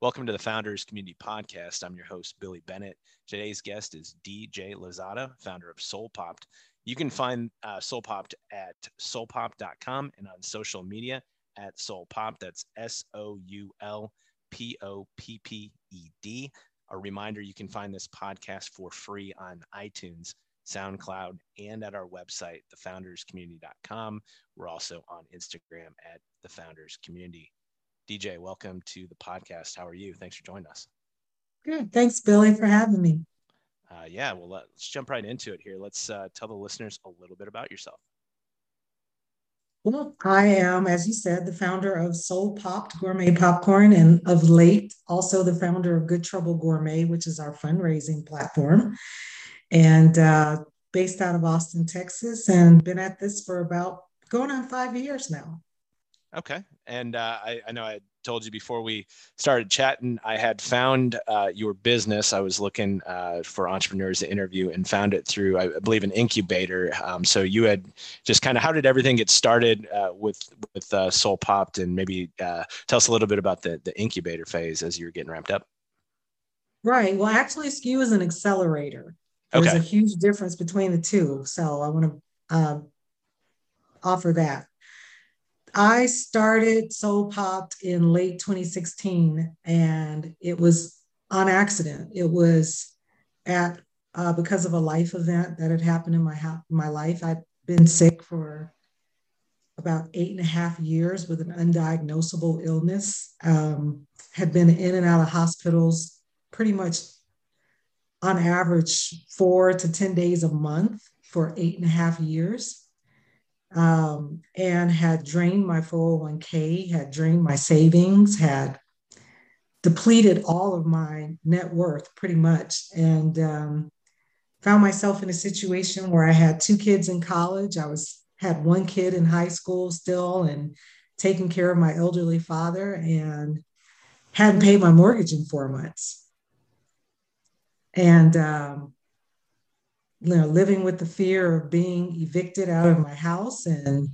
Welcome to the Founders Community Podcast. I'm your host, Billy Bennett. Today's guest is DJ Lozada, founder of Soul Popped. You can find uh, Soul Popped at soulpopped.com and on social media at Soul Popped. That's S O U L P O P P E D. A reminder you can find this podcast for free on iTunes, SoundCloud, and at our website, thefounderscommunity.com. We're also on Instagram at the Founders Community. DJ, welcome to the podcast. How are you? Thanks for joining us. Good. Thanks, Billy, for having me. Uh, yeah, well, let's jump right into it here. Let's uh, tell the listeners a little bit about yourself. Well, I am, as you said, the founder of Soul Popped Gourmet Popcorn, and of late, also the founder of Good Trouble Gourmet, which is our fundraising platform, and uh, based out of Austin, Texas, and been at this for about going on five years now. Okay. And uh, I, I, know I told you before we started chatting, I had found uh, your business. I was looking uh, for entrepreneurs to interview and found it through, I believe, an incubator. Um, so you had just kind of how did everything get started uh, with with uh, Soul Popped, and maybe uh, tell us a little bit about the the incubator phase as you were getting ramped up. Right. Well, actually, SKU is an accelerator. There's okay. a huge difference between the two. So I want to um, offer that. I started Soul Popped in late 2016, and it was on accident. It was at uh, because of a life event that had happened in my ha- my life. I'd been sick for about eight and a half years with an undiagnosable illness. Um, had been in and out of hospitals pretty much on average four to ten days a month for eight and a half years um, and had drained my 401k, had drained my savings, had depleted all of my net worth pretty much, and um, found myself in a situation where I had two kids in college. I was had one kid in high school still, and taking care of my elderly father, and hadn't paid my mortgage in four months. And um, you know, living with the fear of being evicted out of my house and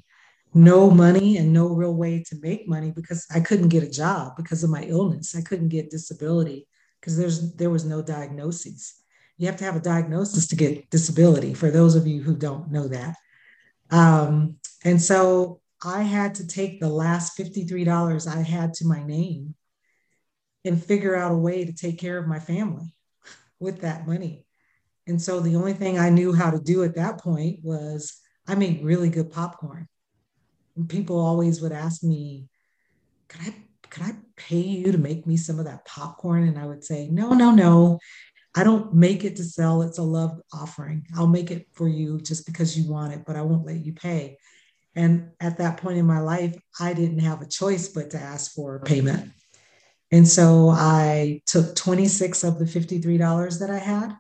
no money and no real way to make money because I couldn't get a job because of my illness. I couldn't get disability because there's there was no diagnosis. You have to have a diagnosis to get disability. For those of you who don't know that, um, and so I had to take the last fifty three dollars I had to my name and figure out a way to take care of my family with that money. And so the only thing I knew how to do at that point was I made really good popcorn. And people always would ask me, could I could I pay you to make me some of that popcorn? And I would say, no, no, no. I don't make it to sell. It's a love offering. I'll make it for you just because you want it, but I won't let you pay. And at that point in my life, I didn't have a choice but to ask for payment. And so I took 26 of the $53 that I had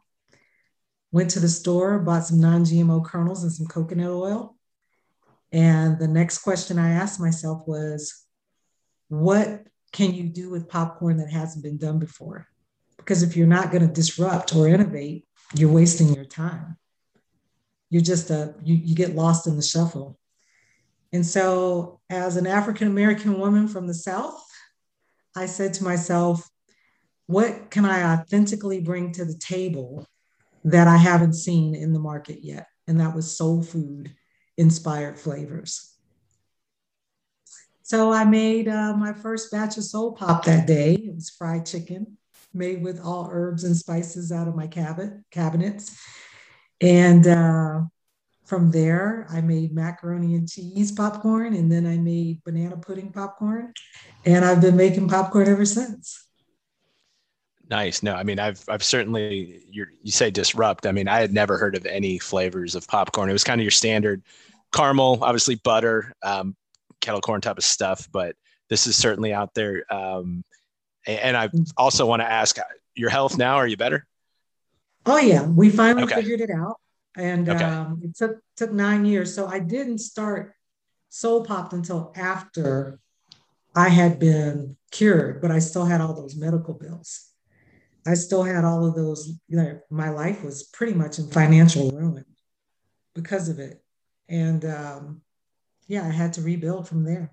went to the store, bought some non GMO kernels and some coconut oil. And the next question I asked myself was, what can you do with popcorn that hasn't been done before? Because if you're not going to disrupt or innovate, you're wasting your time. You're just a, you, you get lost in the shuffle. And so, as an African American woman from the South, I said to myself, what can I authentically bring to the table that I haven't seen in the market yet, and that was soul food inspired flavors. So I made uh, my first batch of soul pop that day. It was fried chicken made with all herbs and spices out of my cabinet cabinets. And uh, from there, I made macaroni and cheese popcorn, and then I made banana pudding popcorn. And I've been making popcorn ever since. Nice. No, I mean, I've I've certainly you you say disrupt. I mean, I had never heard of any flavors of popcorn. It was kind of your standard caramel, obviously butter, um, kettle corn type of stuff. But this is certainly out there. Um, and I also want to ask your health now. Are you better? Oh yeah, we finally okay. figured it out, and okay. um, it took took nine years. So I didn't start Soul Popped until after I had been cured, but I still had all those medical bills. I still had all of those, you know, my life was pretty much in financial ruin because of it. And um, yeah, I had to rebuild from there.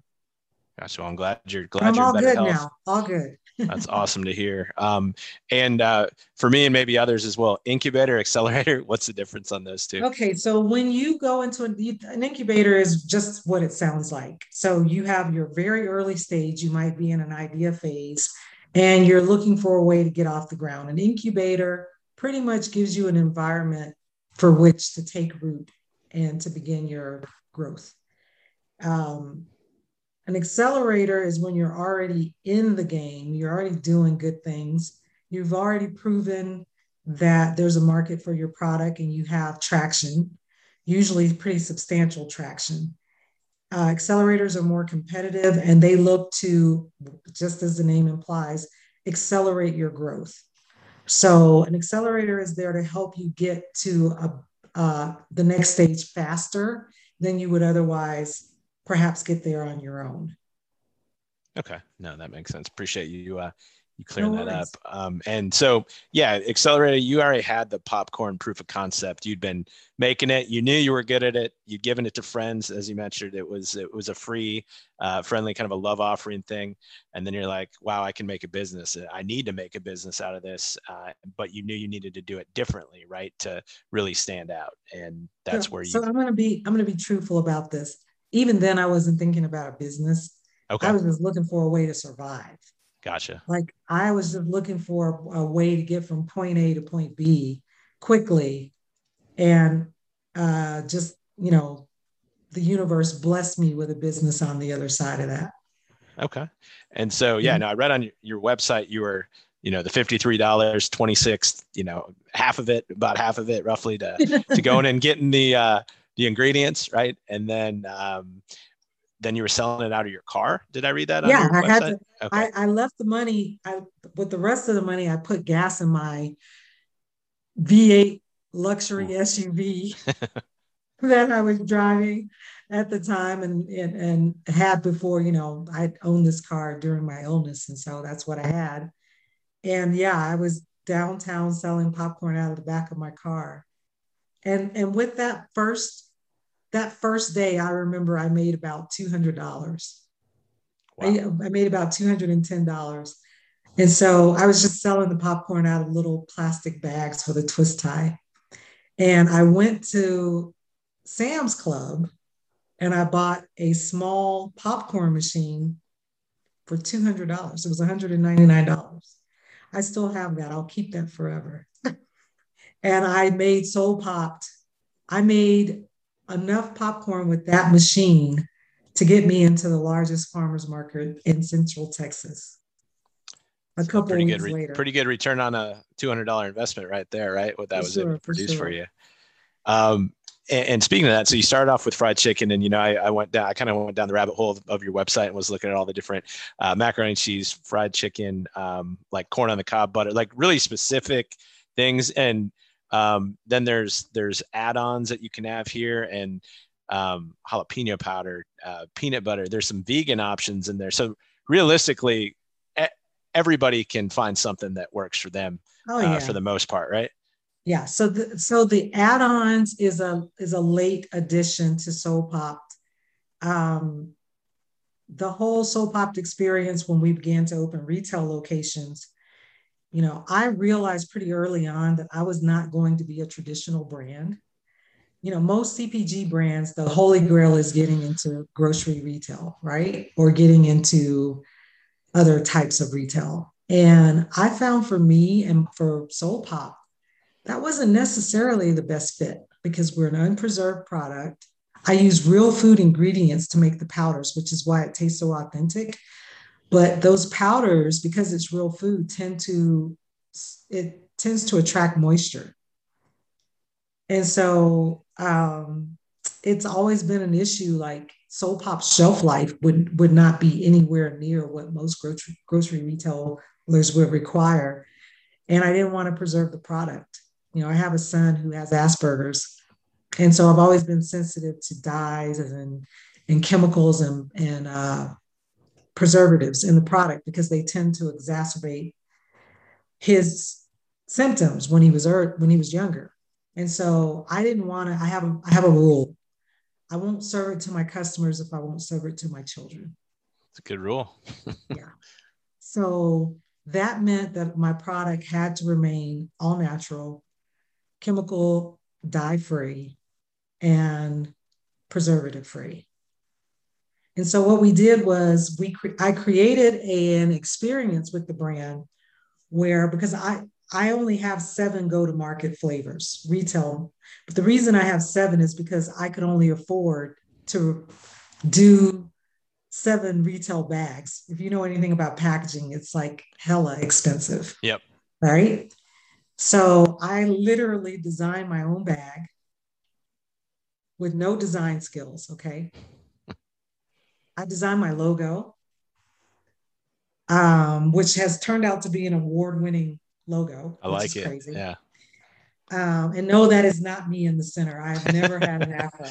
Gotcha. Well, I'm glad you're glad I'm you're all good health. now. All good. That's awesome to hear. Um, and uh, for me and maybe others as well, incubator, accelerator, what's the difference on those two? Okay, so when you go into an, an incubator is just what it sounds like. So you have your very early stage, you might be in an idea phase, and you're looking for a way to get off the ground. An incubator pretty much gives you an environment for which to take root and to begin your growth. Um, an accelerator is when you're already in the game, you're already doing good things, you've already proven that there's a market for your product and you have traction, usually pretty substantial traction. Uh, accelerators are more competitive and they look to, just as the name implies, accelerate your growth. So, an accelerator is there to help you get to a, uh, the next stage faster than you would otherwise perhaps get there on your own. Okay, no, that makes sense. Appreciate you uh, you clearing no that up. Um, and so, yeah, Accelerator, you already had the popcorn proof of concept. You'd been making it. You knew you were good at it. You'd given it to friends, as you mentioned. It was it was a free, uh, friendly kind of a love offering thing. And then you're like, wow, I can make a business. I need to make a business out of this. Uh, but you knew you needed to do it differently, right, to really stand out. And that's so, where you. So I'm gonna be I'm gonna be truthful about this even then I wasn't thinking about a business. Okay. I was just looking for a way to survive. Gotcha. Like I was looking for a, way to get from point A to point B quickly. And uh, just, you know, the universe blessed me with a business on the other side of that. Okay. And so, yeah, mm-hmm. no, I read on your website, you were, you know, the $53, 26, you know, half of it, about half of it roughly to, to going and getting the, uh, the ingredients, right? And then um, then you were selling it out of your car. Did I read that? Yeah, I had to. Okay. I, I left the money. I with the rest of the money, I put gas in my V8 luxury. SUV that I was driving at the time and, and and had before. You know, I owned this car during my illness, and so that's what I had. And yeah, I was downtown selling popcorn out of the back of my car and and with that first that first day i remember i made about $200 wow. I, I made about $210 and so i was just selling the popcorn out of little plastic bags with a twist tie. And i went to sam's club and i bought a small popcorn machine for $200 it was $199 i still have that. I'll keep that forever. And I made Soul Popped. I made enough popcorn with that machine to get me into the largest farmers market in Central Texas. A couple pretty good re- later. Pretty good return on a two hundred dollar investment right there, right? What that for was sure, produced for, sure. for you. Um, and, and, speaking of that, so you started off with fried chicken, and you know, I, I went down, I kind of went down the rabbit hole of, of, your website and was looking at all the different uh, macaroni and cheese, fried chicken, um, like corn on the cob butter, like really specific things. And um, then there's there's add-ons that you can have here and um, jalapeno powder, uh, peanut butter. There's some vegan options in there. So realistically, everybody can find something that works for them oh, yeah. uh, for the most part, right? Yeah. So the so the add-ons is a is a late addition to Soul Popped. Um, the whole Soul Popped experience when we began to open retail locations you know, I realized pretty early on that I was not going to be a traditional brand. You know, most CPG brands, the holy grail is getting into grocery retail, right? Or getting into other types of retail. And I found for me and for Soul Pop, that wasn't necessarily the best fit because we're an unpreserved product. I use real food ingredients to make the powders, which is why it tastes so authentic. But those powders, because it's real food, tend to it tends to attract moisture. And so um, it's always been an issue. Like Soul Pop shelf life would would not be anywhere near what most grocery grocery retailers would require. And I didn't want to preserve the product. You know, I have a son who has Asperger's, and so I've always been sensitive to dyes and and chemicals and and uh, preservatives in the product because they tend to exacerbate his symptoms when he was er- when he was younger. And so I didn't want to. I have a, I have a rule. I won't serve it to my customers if I won't serve it to my children. It's a good rule. yeah. So that meant that my product had to remain all natural, chemical dye free, and preservative free. And so what we did was we cre- I created an experience with the brand where because I I only have seven go to market flavors retail, but the reason I have seven is because I could only afford to do seven retail bags. If you know anything about packaging, it's like hella expensive. Yep. Right. So I literally designed my own bag with no design skills. Okay. I designed my logo, um, which has turned out to be an award winning logo. I like it. Crazy. Yeah. Um, and no, that is not me in the center. I've never had an afro.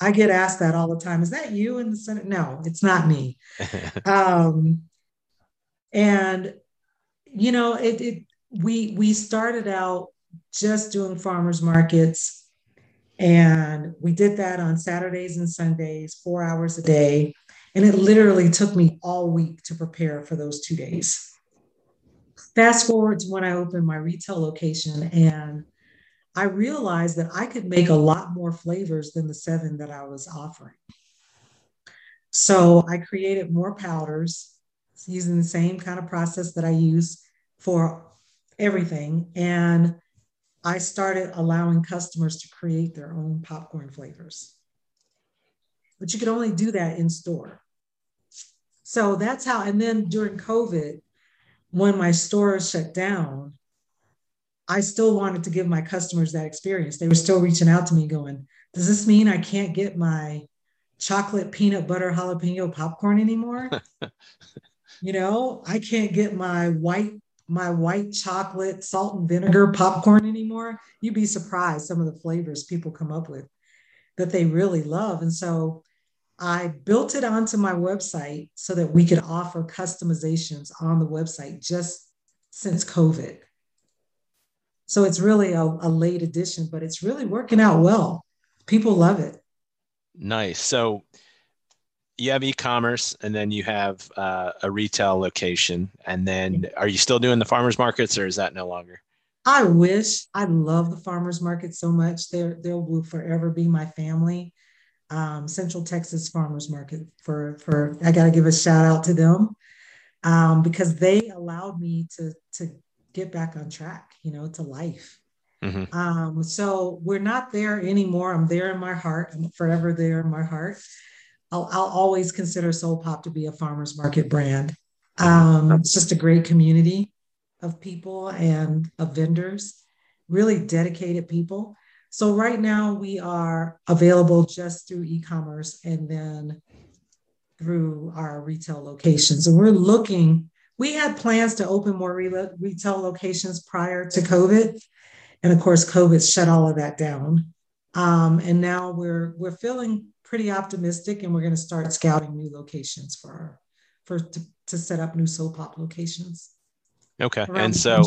I get asked that all the time. Is that you in the center? No, it's not me. Um, and you know, it, it we we started out just doing farmers markets, and we did that on Saturdays and Sundays, four hours a day. And it literally took me all week to prepare for those two days. Fast forward to when I opened my retail location, and I realized that I could make a lot more flavors than the seven that I was offering. So I created more powders using the same kind of process that I use for everything. And I started allowing customers to create their own popcorn flavors. But you could only do that in store. So that's how, and then during COVID, when my store shut down, I still wanted to give my customers that experience. They were still reaching out to me going, Does this mean I can't get my chocolate peanut butter jalapeno popcorn anymore? you know, I can't get my white my white chocolate salt and vinegar popcorn anymore. You'd be surprised some of the flavors people come up with that they really love. And so I built it onto my website so that we could offer customizations on the website just since COVID. So it's really a, a late addition, but it's really working out well. People love it. Nice. So you have e-commerce and then you have uh, a retail location and then are you still doing the farmers markets or is that no longer i wish i love the farmers market so much they they will forever be my family um, Central Texas Farmers Market for for I got to give a shout out to them um, because they allowed me to to get back on track, you know, to life. Mm-hmm. Um, so we're not there anymore. I'm there in my heart. I'm forever there in my heart. I'll, I'll always consider Soul Pop to be a farmers market brand. Um, it's just a great community of people and of vendors, really dedicated people. So right now we are available just through e-commerce and then through our retail locations. And we're looking, we had plans to open more re- retail locations prior to COVID. And of course, COVID shut all of that down. Um, and now we're we're feeling pretty optimistic and we're going to start scouting new locations for our, for to, to set up new soul pop locations. Okay. And so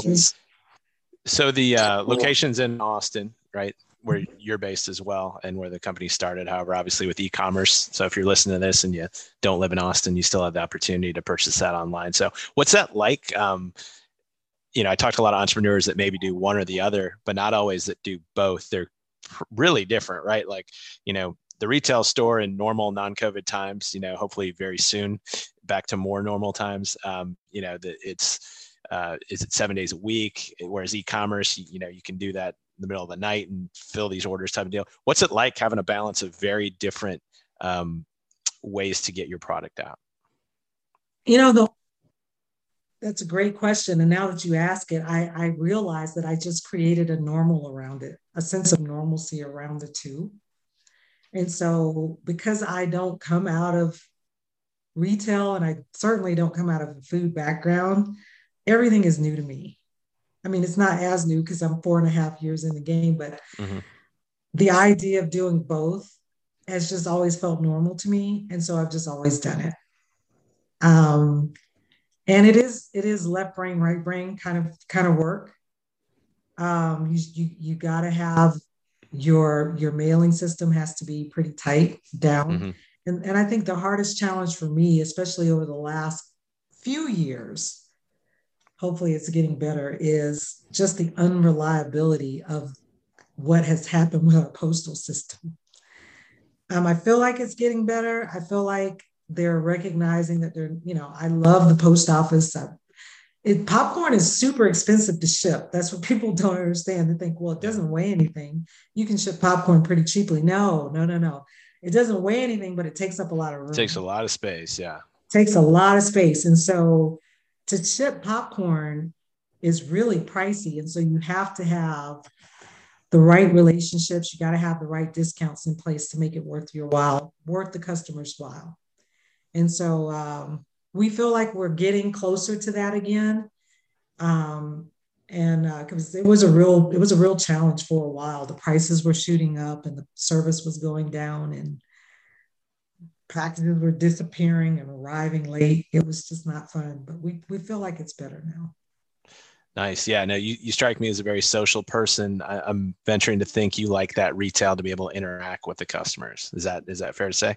so the uh, locations in Austin, right? Where you're based as well and where the company started however obviously with e-commerce. So if you're listening to this and you don't live in austin you still have the opportunity to purchase that online. So what's that like? Um, you know i talked to a lot of entrepreneurs that maybe do one or the other but not always that do both. They're really different right? Like you know the retail store in normal non-covid times you know hopefully very soon back to more normal times. Um, you know it's uh, is it seven days a week? Whereas e-commerce you, you know you can do that in the middle of the night and fill these orders type of deal. What's it like having a balance of very different um, ways to get your product out? You know, the, that's a great question. And now that you ask it, I, I realize that I just created a normal around it, a sense of normalcy around the two. And so, because I don't come out of retail and I certainly don't come out of a food background, everything is new to me. I mean, it's not as new because I'm four and a half years in the game, but mm-hmm. the idea of doing both has just always felt normal to me. And so I've just always done it. Um, and it is it is left brain, right brain kind of kind of work. Um, you you, you got to have your your mailing system has to be pretty tight down. Mm-hmm. And, and I think the hardest challenge for me, especially over the last few years, hopefully it's getting better, is just the unreliability of what has happened with our postal system. Um, I feel like it's getting better. I feel like they're recognizing that they're, you know, I love the post office. I, it, popcorn is super expensive to ship. That's what people don't understand. They think, well, it doesn't weigh anything. You can ship popcorn pretty cheaply. No, no, no, no. It doesn't weigh anything, but it takes up a lot of room. It takes a lot of space. Yeah. It takes a lot of space. And so to ship popcorn is really pricey. And so you have to have the right relationships. You got to have the right discounts in place to make it worth your while, worth the customer's while. And so um, we feel like we're getting closer to that again. Um, and because uh, it was a real, it was a real challenge for a while. The prices were shooting up and the service was going down, and packages were disappearing and arriving late. It was just not fun. But we we feel like it's better now. Nice. Yeah. No, you, you strike me as a very social person. I, am venturing to think you like that retail to be able to interact with the customers. Is that is that fair to say?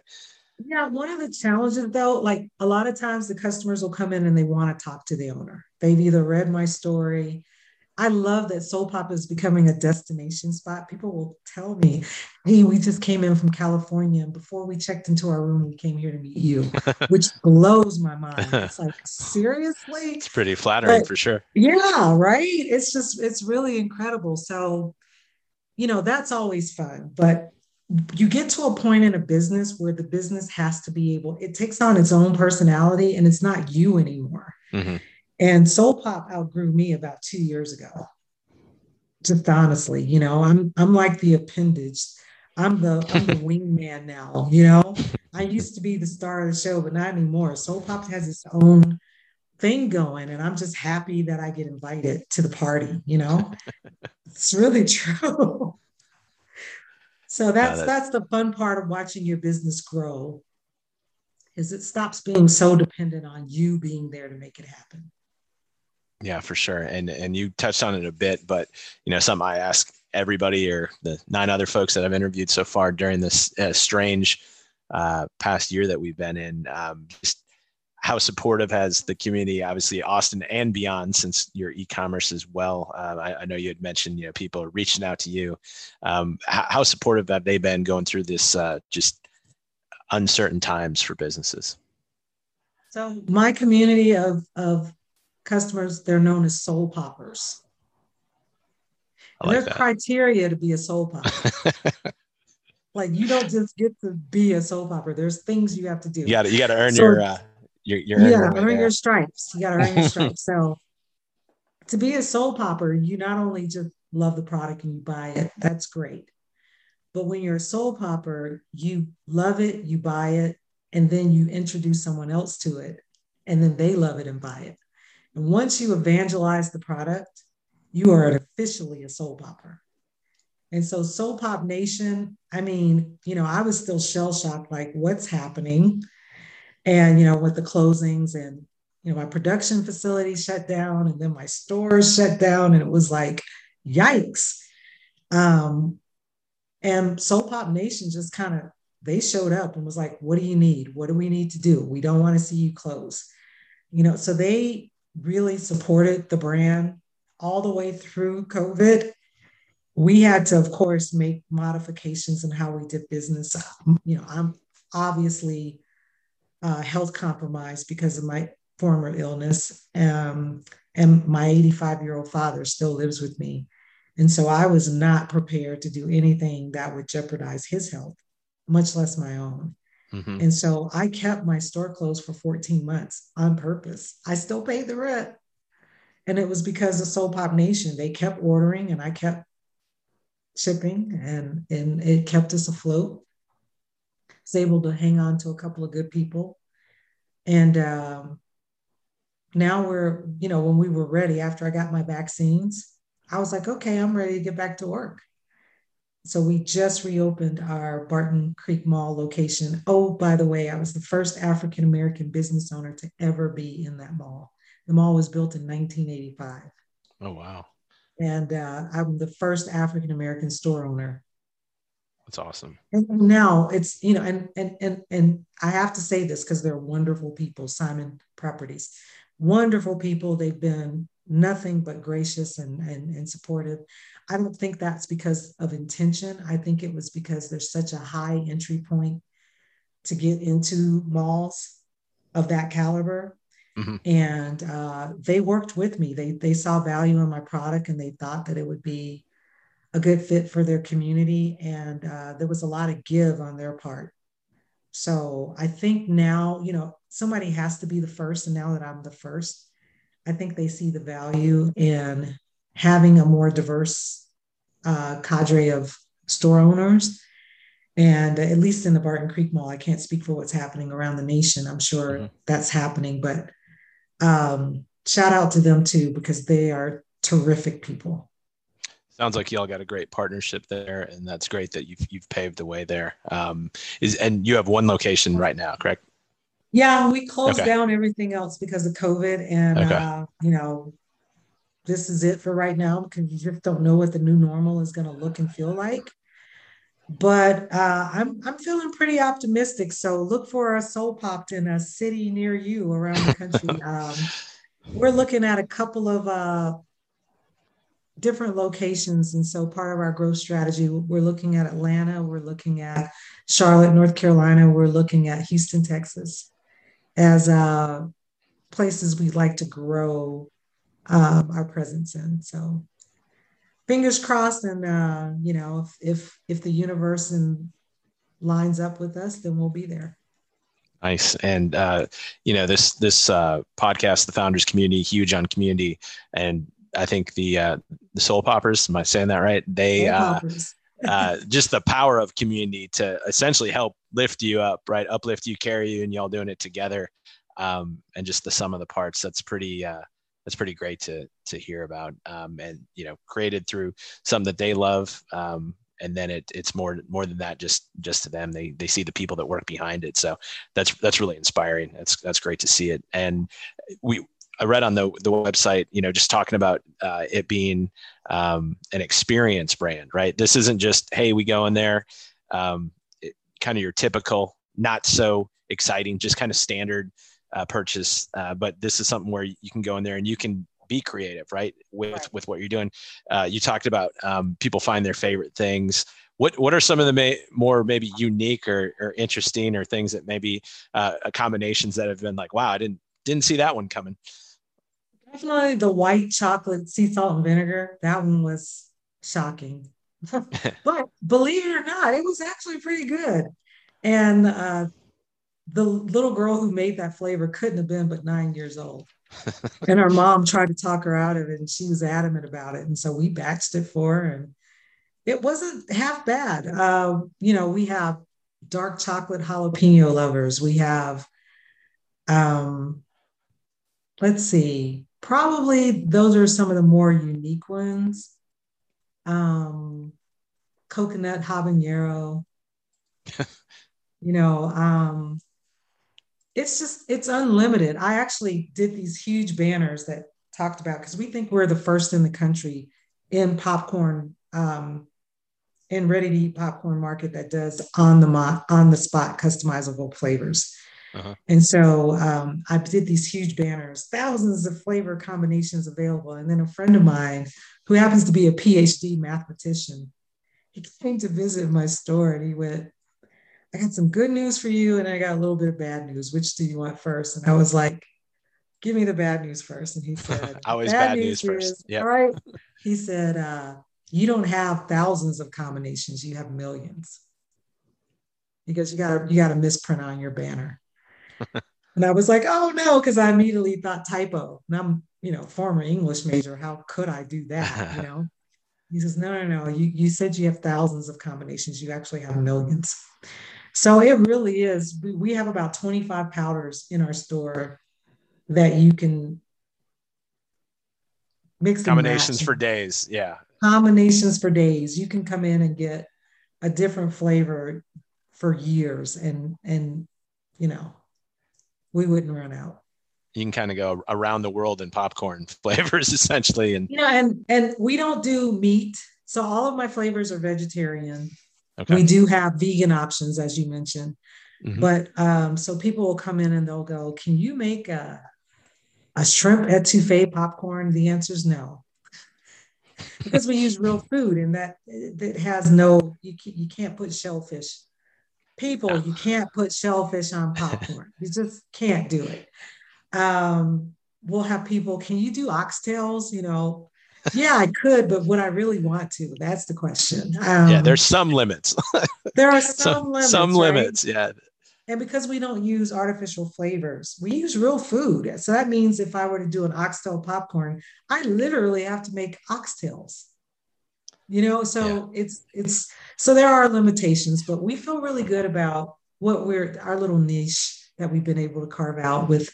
Yeah. One of the challenges though, like a lot of times the customers will come in and they want to talk to the owner. They've either read my story, I love that Soul Pop is becoming a destination spot. People will tell me, hey, we just came in from California. And before we checked into our room, we came here to meet you, which blows my mind. It's like, seriously? It's pretty flattering but, for sure. Yeah, right. It's just, it's really incredible. So, you know, that's always fun. But you get to a point in a business where the business has to be able, it takes on its own personality and it's not you anymore. Mm-hmm. And Soul Pop outgrew me about two years ago. Just honestly, you know, I'm I'm like the appendage. I'm the I'm the wingman now, you know. I used to be the star of the show, but not anymore. Soul Pop has its own thing going, and I'm just happy that I get invited to the party, you know. it's really true. so that's that's the fun part of watching your business grow is it stops being so dependent on you being there to make it happen. Yeah, for sure. And and you touched on it a bit, but you know, something I ask everybody or the nine other folks that I've interviewed so far during this uh, strange uh, past year that we've been in, um, just how supportive has the community, obviously Austin and beyond, since your e-commerce as well. Uh, I, I, know you had mentioned, you know, people are reaching out to you. Um, how, how, supportive have they been going through this uh, just uncertain times for businesses? So my community of of customers, they're known as soul poppers. Like there's that. criteria to be a soul popper. like you don't just get to be a soul popper. There's things you have to do. You got to you got to earn so, your uh, your your yeah earn your stripes. You got to earn your stripes. So to be a soul popper, you not only just love the product and you buy it. That's great. But when you're a soul popper, you love it, you buy it, and then you introduce someone else to it, and then they love it and buy it. And once you evangelize the product, you are officially a soul popper. And so, Soul Pop Nation, I mean, you know, I was still shell shocked, like, what's happening? And, you know, with the closings and, you know, my production facility shut down and then my stores shut down. And it was like, yikes. Um, and Soul Pop Nation just kind of, they showed up and was like, what do you need? What do we need to do? We don't want to see you close. You know, so they really supported the brand all the way through COVID. We had to, of course, make modifications in how we did business. You know, I'm obviously uh, health compromised because of my former illness. Um, and my 85 year old father still lives with me. And so I was not prepared to do anything that would jeopardize his health, much less my own. Mm-hmm. And so I kept my store closed for 14 months on purpose. I still paid the rent. And it was because of Soul Pop Nation. They kept ordering and I kept shipping and, and it kept us afloat. I was able to hang on to a couple of good people. And um, now we're, you know, when we were ready after I got my vaccines, I was like, okay, I'm ready to get back to work. So we just reopened our Barton Creek Mall location. Oh, by the way, I was the first African American business owner to ever be in that mall. The mall was built in 1985. Oh, wow. And uh, I'm the first African American store owner That's awesome. And now it's, you know, and and and and I have to say this because they're wonderful people, Simon Properties. Wonderful people. They've been nothing but gracious and, and, and supportive. I don't think that's because of intention. I think it was because there's such a high entry point to get into malls of that caliber. Mm-hmm. And uh, they worked with me. They they saw value in my product and they thought that it would be a good fit for their community. And uh, there was a lot of give on their part. So I think now, you know, somebody has to be the first. And now that I'm the first, I think they see the value in having a more diverse uh, cadre of store owners. And at least in the Barton Creek Mall, I can't speak for what's happening around the nation. I'm sure mm-hmm. that's happening, but um, shout out to them too, because they are terrific people. Sounds like y'all got a great partnership there, and that's great that you've you've paved the way there. Um, is and you have one location right now, correct? Yeah, we closed okay. down everything else because of COVID, and okay. uh, you know, this is it for right now because you just don't know what the new normal is going to look and feel like. But uh, I'm I'm feeling pretty optimistic. So look for a soul popped in a city near you around the country. um, we're looking at a couple of uh, different locations. And so part of our growth strategy, we're looking at Atlanta, we're looking at Charlotte, North Carolina, we're looking at Houston, Texas as uh, places we'd like to grow um, our presence in. So fingers crossed. And, uh, you know, if, if, if the universe and lines up with us, then we'll be there. Nice. And, uh, you know, this, this uh, podcast, the founders community, huge on community and I think the uh, the Soul Poppers. Am I saying that right? They uh, uh, just the power of community to essentially help lift you up, right? Uplift you, carry you, and y'all doing it together. Um, and just the sum of the parts. That's pretty. Uh, that's pretty great to to hear about. Um, and you know, created through something that they love. Um, and then it, it's more more than that just just to them they they see the people that work behind it so that's that's really inspiring that's that's great to see it and we I read on the the website, you know, just talking about uh, it being um, an experience brand, right? This isn't just hey, we go in there, um, it, kind of your typical, not so exciting, just kind of standard uh, purchase. Uh, but this is something where you can go in there and you can be creative, right? With right. with what you're doing. Uh, you talked about um, people find their favorite things. What what are some of the may, more maybe unique or, or interesting or things that maybe uh, combinations that have been like, wow, I didn't didn't see that one coming. Definitely the white chocolate sea salt and vinegar. That one was shocking. but believe it or not, it was actually pretty good. And uh, the little girl who made that flavor couldn't have been but nine years old. and her mom tried to talk her out of it, and she was adamant about it. And so we batched it for her, and it wasn't half bad. Uh, you know, we have dark chocolate jalapeno lovers. We have, um, let's see, probably those are some of the more unique ones. Um, coconut habanero. you know, um, it's just it's unlimited. I actually did these huge banners that talked about because we think we're the first in the country in popcorn um, in ready to eat popcorn market that does on the mo- on the spot customizable flavors. Uh-huh. And so um, I did these huge banners, thousands of flavor combinations available. And then a friend of mine who happens to be a PhD mathematician, he came to visit my store and he went, I got some good news for you and I got a little bit of bad news. Which do you want first? And I was like, give me the bad news first. And he said, always bad, bad news, news first. Yeah. All right. He said, uh, you don't have thousands of combinations, you have millions. Because you got you got a misprint on your banner. and I was like, oh no, because I immediately thought typo. And I'm, you know, former English major. How could I do that? You know? He says, no, no, no. You, you said you have thousands of combinations. You actually have millions. So it really is. We, we have about 25 powders in our store that you can mix combinations for days. Yeah. Combinations for days. You can come in and get a different flavor for years and and you know we wouldn't run out. You can kind of go around the world in popcorn flavors essentially. And yeah, and and we don't do meat. So all of my flavors are vegetarian. Okay. We do have vegan options, as you mentioned. Mm-hmm. But um, so people will come in and they'll go, Can you make a, a shrimp etouffee popcorn? The answer is no. because we use real food and that that has no you, you can't put shellfish people you can't put shellfish on popcorn. You just can't do it. Um, we'll have people can you do oxtails? You know yeah i could but would i really want to? That's the question. Um, yeah there's some limits. There are some, some limits some right? limits yeah. And because we don't use artificial flavors, we use real food. So that means if I were to do an oxtail popcorn, I literally have to make oxtails. You know, so yeah. it's it's so there are limitations, but we feel really good about what we're our little niche that we've been able to carve out with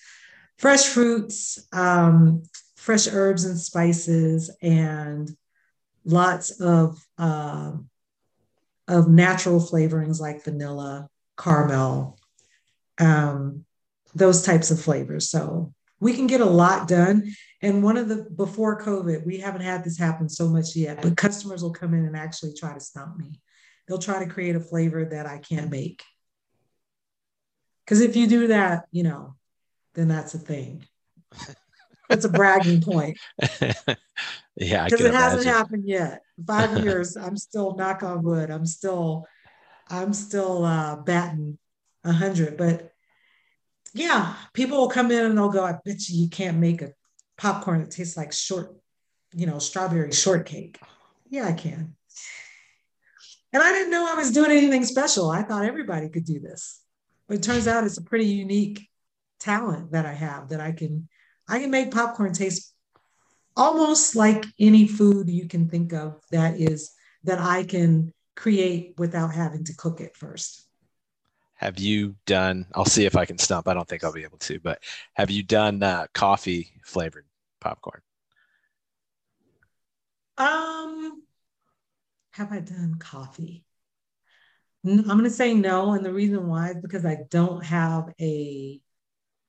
fresh fruits, um, fresh herbs and spices, and lots of uh, of natural flavorings like vanilla, caramel, um, those types of flavors. So we can get a lot done. And one of the before COVID, we haven't had this happen so much yet, but customers will come in and actually try to stump me. They'll try to create a flavor that I can't make. Because if you do that, you know, then that's a thing. It's a bragging point. yeah, because it imagine. hasn't happened yet. Five years, I'm still knock on wood. I'm still, I'm still uh, batting 100. But yeah, people will come in and they'll go, I bet you you can't make a popcorn that tastes like short, you know, strawberry shortcake. Yeah, I can. And I didn't know I was doing anything special. I thought everybody could do this. But it turns out it's a pretty unique talent that I have that I can I can make popcorn taste almost like any food you can think of that is that I can create without having to cook it first have you done i'll see if i can stump i don't think i'll be able to but have you done uh, coffee flavored popcorn? Um have i done coffee? I'm going to say no and the reason why is because i don't have a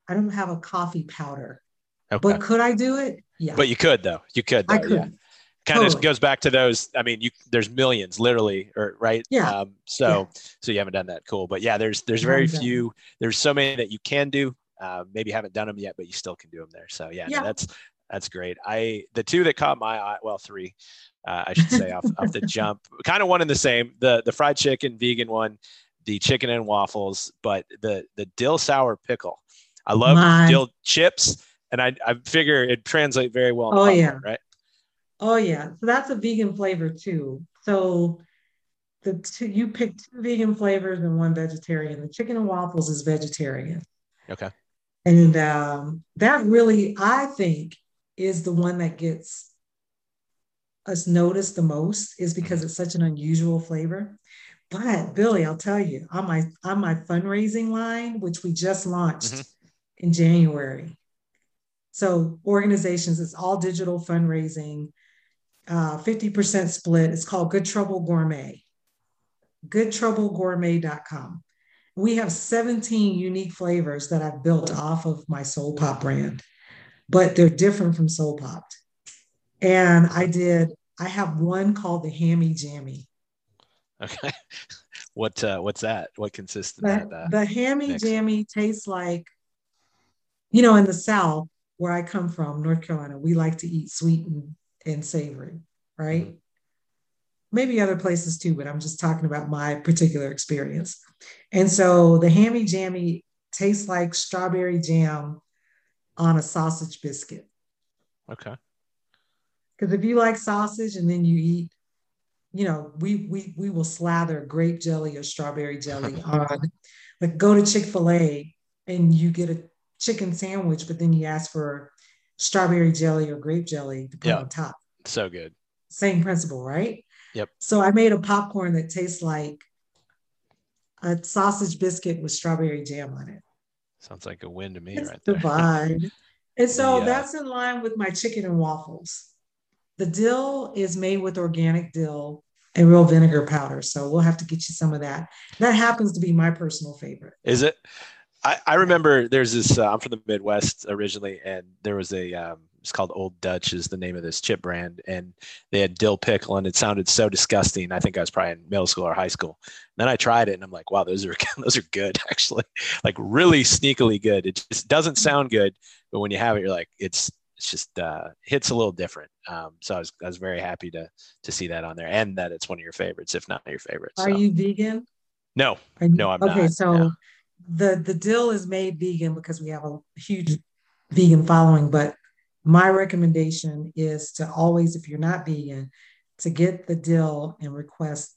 i don't have a coffee powder. Okay. but could i do it? Yeah. But you could though. You could though, i could. yeah kind totally. of goes back to those. I mean, you there's millions, literally, or right? Yeah. Um, so yeah. so you haven't done that, cool. But yeah, there's there's very few. There's so many that you can do. Uh, maybe haven't done them yet, but you still can do them there. So yeah, yeah. No, that's that's great. I the two that caught my eye, well, three, uh, I should say off off the jump, kind of one and the same. The the fried chicken vegan one, the chicken and waffles, but the the dill sour pickle. I love my. dill chips, and I I figure it translate very well. oh yeah, right. Oh yeah, so that's a vegan flavor too. So the two, you pick two vegan flavors and one vegetarian. The chicken and waffles is vegetarian. Okay. And um, that really, I think, is the one that gets us noticed the most, is because it's such an unusual flavor. But Billy, I'll tell you, on my on my fundraising line, which we just launched mm-hmm. in January. So organizations, it's all digital fundraising uh, 50% split. It's called Good Trouble Gourmet. GoodTroubleGourmet.com. We have 17 unique flavors that I've built off of my Soul Pop brand, but they're different from Soul Popped. And I did, I have one called the Hammy Jammy. Okay. What uh, what's that? What consists of the, that? Uh, the Hammy mix? Jammy tastes like, you know, in the South where I come from, North Carolina, we like to eat sweet and and savory, right? Mm-hmm. Maybe other places too, but I'm just talking about my particular experience. And so the hammy jammy tastes like strawberry jam on a sausage biscuit. Okay. Because if you like sausage and then you eat, you know, we we we will slather grape jelly or strawberry jelly on. Like go to Chick Fil A and you get a chicken sandwich, but then you ask for strawberry jelly or grape jelly to put yep. on top. So good. Same principle, right? Yep. So I made a popcorn that tastes like a sausage biscuit with strawberry jam on it. Sounds like a win to me, it's right divine. and so that's in line with my chicken and waffles. The dill is made with organic dill and real vinegar powder. So we'll have to get you some of that. That happens to be my personal favorite. Is it? I, I remember there's this. Uh, I'm from the Midwest originally, and there was a um, it's called Old Dutch is the name of this chip brand, and they had dill pickle, and it sounded so disgusting. I think I was probably in middle school or high school. And then I tried it, and I'm like, wow, those are those are good actually, like really sneakily good. It just doesn't sound good, but when you have it, you're like, it's it's just uh, hits a little different. Um, so I was I was very happy to to see that on there, and that it's one of your favorites, if not your favorite. Are you vegan? No, you, no, I'm okay, not. Okay, so no. The the dill is made vegan because we have a huge vegan following, but my recommendation is to always, if you're not vegan, to get the dill and request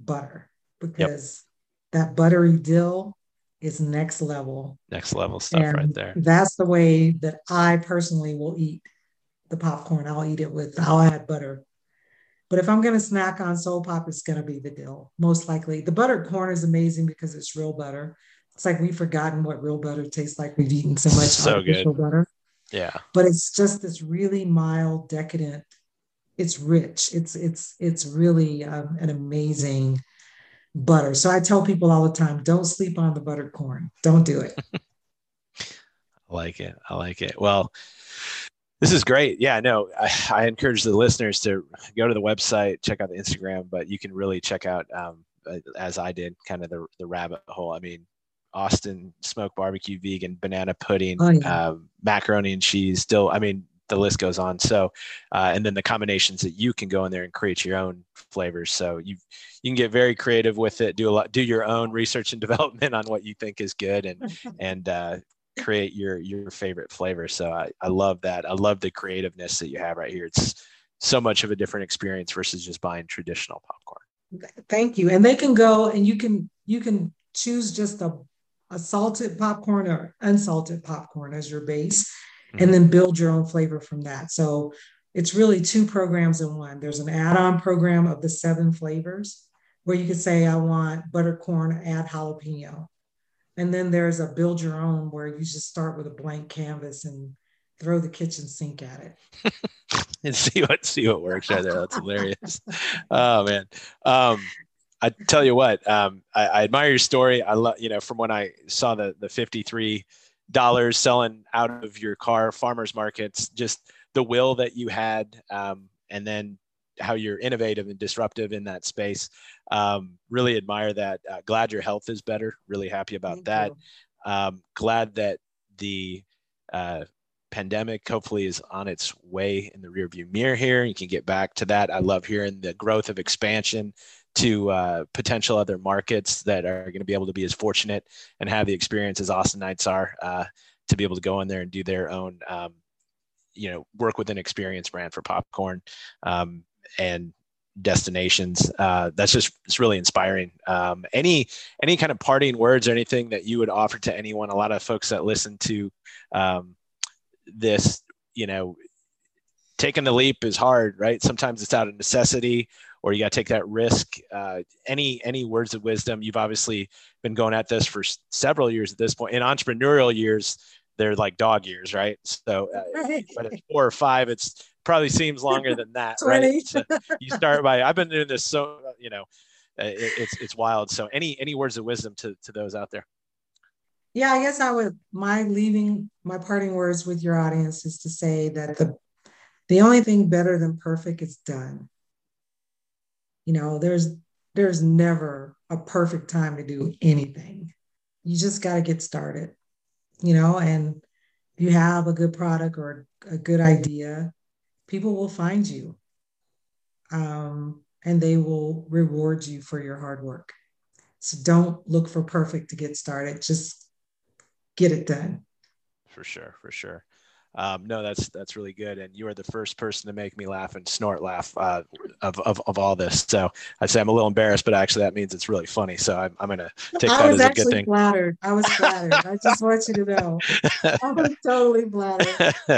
butter because yep. that buttery dill is next level. Next level stuff and right there. That's the way that I personally will eat the popcorn. I'll eat it with, I'll add butter. But if I'm going to snack on Soul Popped, it's going to be the dill, most likely. The buttered corn is amazing because it's real butter. It's like we've forgotten what real butter tastes like. We've eaten so much so artificial good. butter. Yeah. But it's just this really mild, decadent. It's rich. It's it's it's really um, an amazing butter. So I tell people all the time, don't sleep on the buttered corn. Don't do it. I like it. I like it. Well, this is great. Yeah, no, I, I, encourage the listeners to go to the website, check out the Instagram, but you can really check out, um, as I did, kind of the, the rabbit hole. I mean, Austin smoked barbecue vegan banana pudding, oh, yeah. um, macaroni and cheese. Still, I mean, the list goes on. So, uh, and then the combinations that you can go in there and create your own flavors. So you you can get very creative with it. Do a lot. Do your own research and development on what you think is good, and and uh, create your your favorite flavor. So I, I love that. I love the creativeness that you have right here. It's so much of a different experience versus just buying traditional popcorn. Thank you. And they can go and you can you can choose just a a salted popcorn or unsalted popcorn as your base, mm-hmm. and then build your own flavor from that. So it's really two programs in one. There's an add-on program of the seven flavors where you could say, I want butter corn, add jalapeno. And then there's a build your own where you just start with a blank canvas and throw the kitchen sink at it. and see what see what works right there. That's hilarious. oh man. Um, I tell you what, um, I, I, admire your story. I love, you know, from when I saw the the fifty three dollars selling out of your car, farmers markets, just the will that you had, um, and then how you're innovative and disruptive in that space. Um, really admire that. Uh, glad your health is better. Really happy about Thank that. Um, glad that the uh, pandemic hopefully is on its way in the rearview mirror here. You can get back to that. I love hearing the growth of expansion to uh, potential other markets that are going to be able to be as fortunate and have the experience as Austin Austinites are uh, to be able to go in there and do their own, um, you know, work with an experience brand for popcorn um, and destinations. Uh, that's just it's really inspiring. Um, any any kind of parting words or anything that you would offer to anyone? A lot of folks that listen to um, this, you know, taking the leap is hard, right? Sometimes it's out of necessity or you got to take that risk. Uh, any any words of wisdom? You've obviously been going at this for several years at this point. In entrepreneurial years, they're like dog years, right? So, uh, but at four or five, it's probably seems longer than that, right? So you start by. I've been doing this so you know, uh, it, it's it's wild. So, any any words of wisdom to to those out there? Yeah, I guess I would. My leaving my parting words with your audience is to say that the the only thing better than perfect is done you know there's there's never a perfect time to do anything. You just got to get started you know and if you have a good product or a good idea people will find you um, and they will reward you for your hard work. So don't look for perfect to get started just get it done. For sure for sure um, no, that's that's really good, and you are the first person to make me laugh and snort laugh uh, of, of, of all this. So I'd say I'm a little embarrassed, but actually that means it's really funny. So I'm, I'm going to take that as a good thing. I was flattered. I was flattered. I just want you to know, I was totally flattered.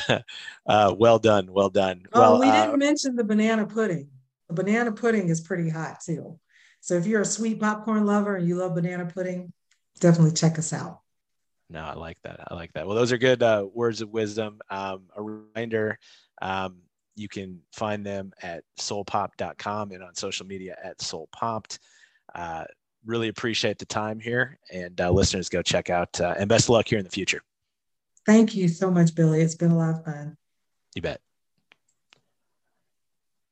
uh, well done, well done. Oh, well, we didn't uh, mention the banana pudding. The banana pudding is pretty hot too. So if you're a sweet popcorn lover and you love banana pudding, definitely check us out. No, I like that. I like that. Well, those are good uh, words of wisdom. Um, a reminder um, you can find them at soulpopped.com and on social media at soulpopped. Uh, really appreciate the time here. And uh, listeners, go check out uh, and best of luck here in the future. Thank you so much, Billy. It's been a lot of fun. You bet.